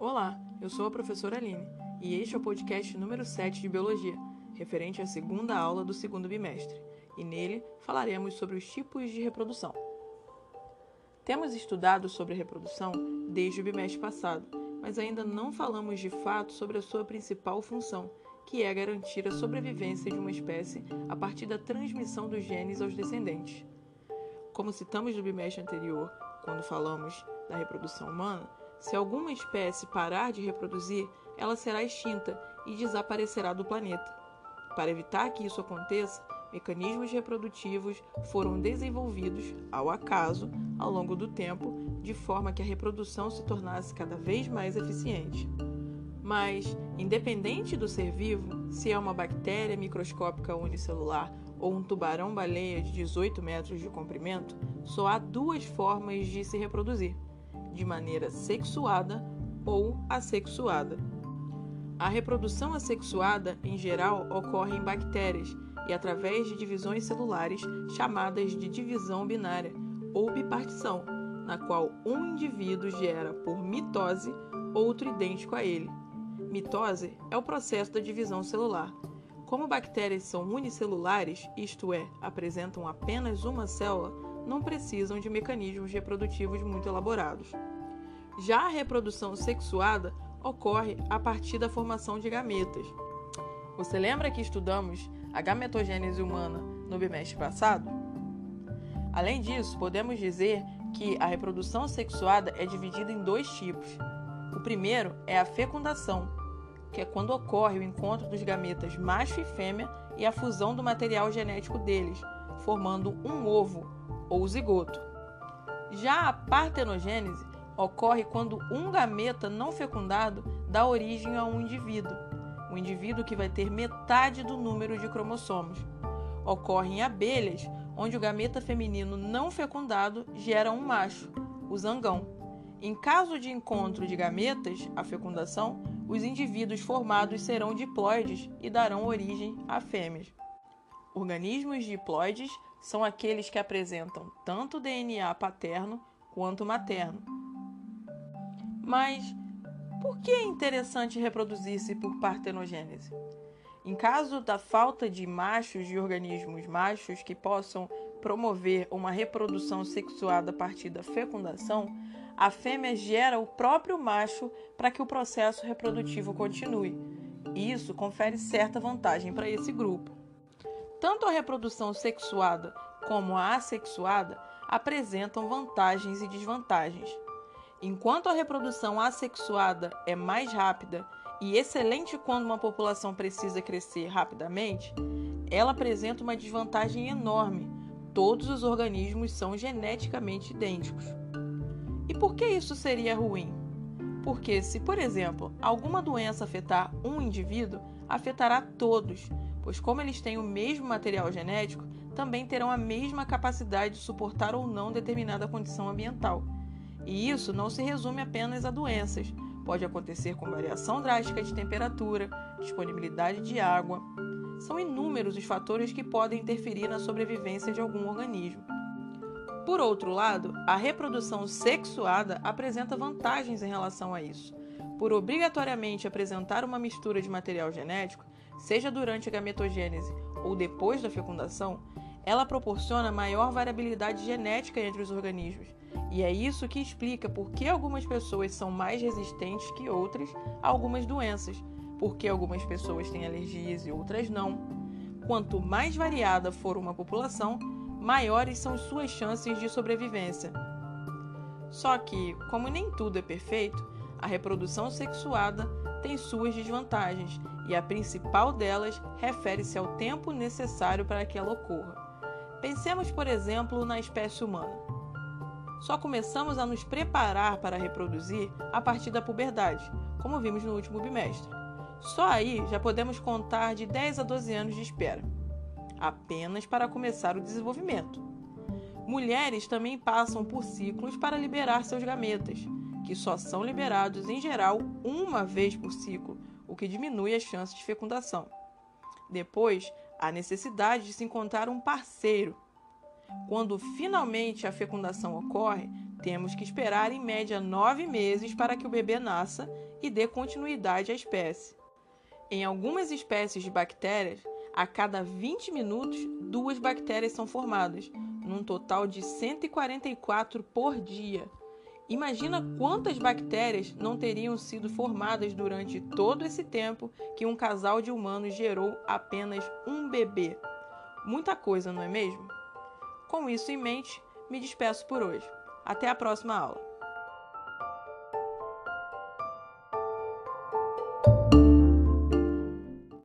Olá, eu sou a professora Aline e este é o podcast número 7 de Biologia, referente à segunda aula do segundo bimestre, e nele falaremos sobre os tipos de reprodução. Temos estudado sobre reprodução desde o bimestre passado, mas ainda não falamos de fato sobre a sua principal função, que é garantir a sobrevivência de uma espécie a partir da transmissão dos genes aos descendentes. Como citamos no bimestre anterior, quando falamos da reprodução humana, se alguma espécie parar de reproduzir, ela será extinta e desaparecerá do planeta. Para evitar que isso aconteça, mecanismos reprodutivos foram desenvolvidos, ao acaso, ao longo do tempo, de forma que a reprodução se tornasse cada vez mais eficiente. Mas, independente do ser vivo, se é uma bactéria microscópica unicelular ou um tubarão-baleia de 18 metros de comprimento, só há duas formas de se reproduzir: de maneira sexuada ou assexuada. A reprodução assexuada, em geral, ocorre em bactérias e através de divisões celulares chamadas de divisão binária ou bipartição, na qual um indivíduo gera por mitose outro idêntico a ele. Mitose é o processo da divisão celular. Como bactérias são unicelulares, isto é, apresentam apenas uma célula, não precisam de mecanismos reprodutivos muito elaborados. Já a reprodução sexuada ocorre a partir da formação de gametas. Você lembra que estudamos a gametogênese humana no bimestre passado? Além disso, podemos dizer que a reprodução sexuada é dividida em dois tipos. O primeiro é a fecundação, que é quando ocorre o encontro dos gametas macho e fêmea e a fusão do material genético deles, formando um ovo ou zigoto. Já a partenogênese ocorre quando um gameta não fecundado dá origem a um indivíduo, um indivíduo que vai ter metade do número de cromossomos. Ocorre em abelhas, onde o gameta feminino não fecundado gera um macho, o zangão. Em caso de encontro de gametas, a fecundação, os indivíduos formados serão diploides e darão origem a fêmeas. Organismos diploides são aqueles que apresentam tanto DNA paterno quanto materno. Mas por que é interessante reproduzir-se por partenogênese? Em caso da falta de machos de organismos machos que possam promover uma reprodução sexuada a partir da fecundação, a fêmea gera o próprio macho para que o processo reprodutivo continue. Isso confere certa vantagem para esse grupo. Tanto a reprodução sexuada como a assexuada apresentam vantagens e desvantagens. Enquanto a reprodução assexuada é mais rápida e excelente quando uma população precisa crescer rapidamente, ela apresenta uma desvantagem enorme. Todos os organismos são geneticamente idênticos. E por que isso seria ruim? Porque, se, por exemplo, alguma doença afetar um indivíduo, afetará todos, pois, como eles têm o mesmo material genético, também terão a mesma capacidade de suportar ou não determinada condição ambiental. E isso não se resume apenas a doenças. Pode acontecer com variação drástica de temperatura, disponibilidade de água. São inúmeros os fatores que podem interferir na sobrevivência de algum organismo. Por outro lado, a reprodução sexuada apresenta vantagens em relação a isso. Por obrigatoriamente apresentar uma mistura de material genético, seja durante a gametogênese ou depois da fecundação, ela proporciona maior variabilidade genética entre os organismos. E é isso que explica por que algumas pessoas são mais resistentes que outras a algumas doenças, porque algumas pessoas têm alergias e outras não. Quanto mais variada for uma população, maiores são suas chances de sobrevivência. Só que, como nem tudo é perfeito, a reprodução sexuada tem suas desvantagens e a principal delas refere-se ao tempo necessário para que ela ocorra. Pensemos, por exemplo, na espécie humana. Só começamos a nos preparar para reproduzir a partir da puberdade, como vimos no último bimestre. Só aí já podemos contar de 10 a 12 anos de espera apenas para começar o desenvolvimento. Mulheres também passam por ciclos para liberar seus gametas, que só são liberados em geral uma vez por ciclo, o que diminui as chances de fecundação. Depois, há necessidade de se encontrar um parceiro. Quando finalmente a fecundação ocorre, Temos que esperar em média nove meses para que o bebê nasça e dê continuidade à espécie. Em algumas espécies de bactérias, a cada 20 minutos, duas bactérias são formadas, num total de 144 por dia. Imagina quantas bactérias não teriam sido formadas durante todo esse tempo que um casal de humanos gerou apenas um bebê. Muita coisa, não é mesmo? Com isso em mente, me despeço por hoje. Até a próxima aula.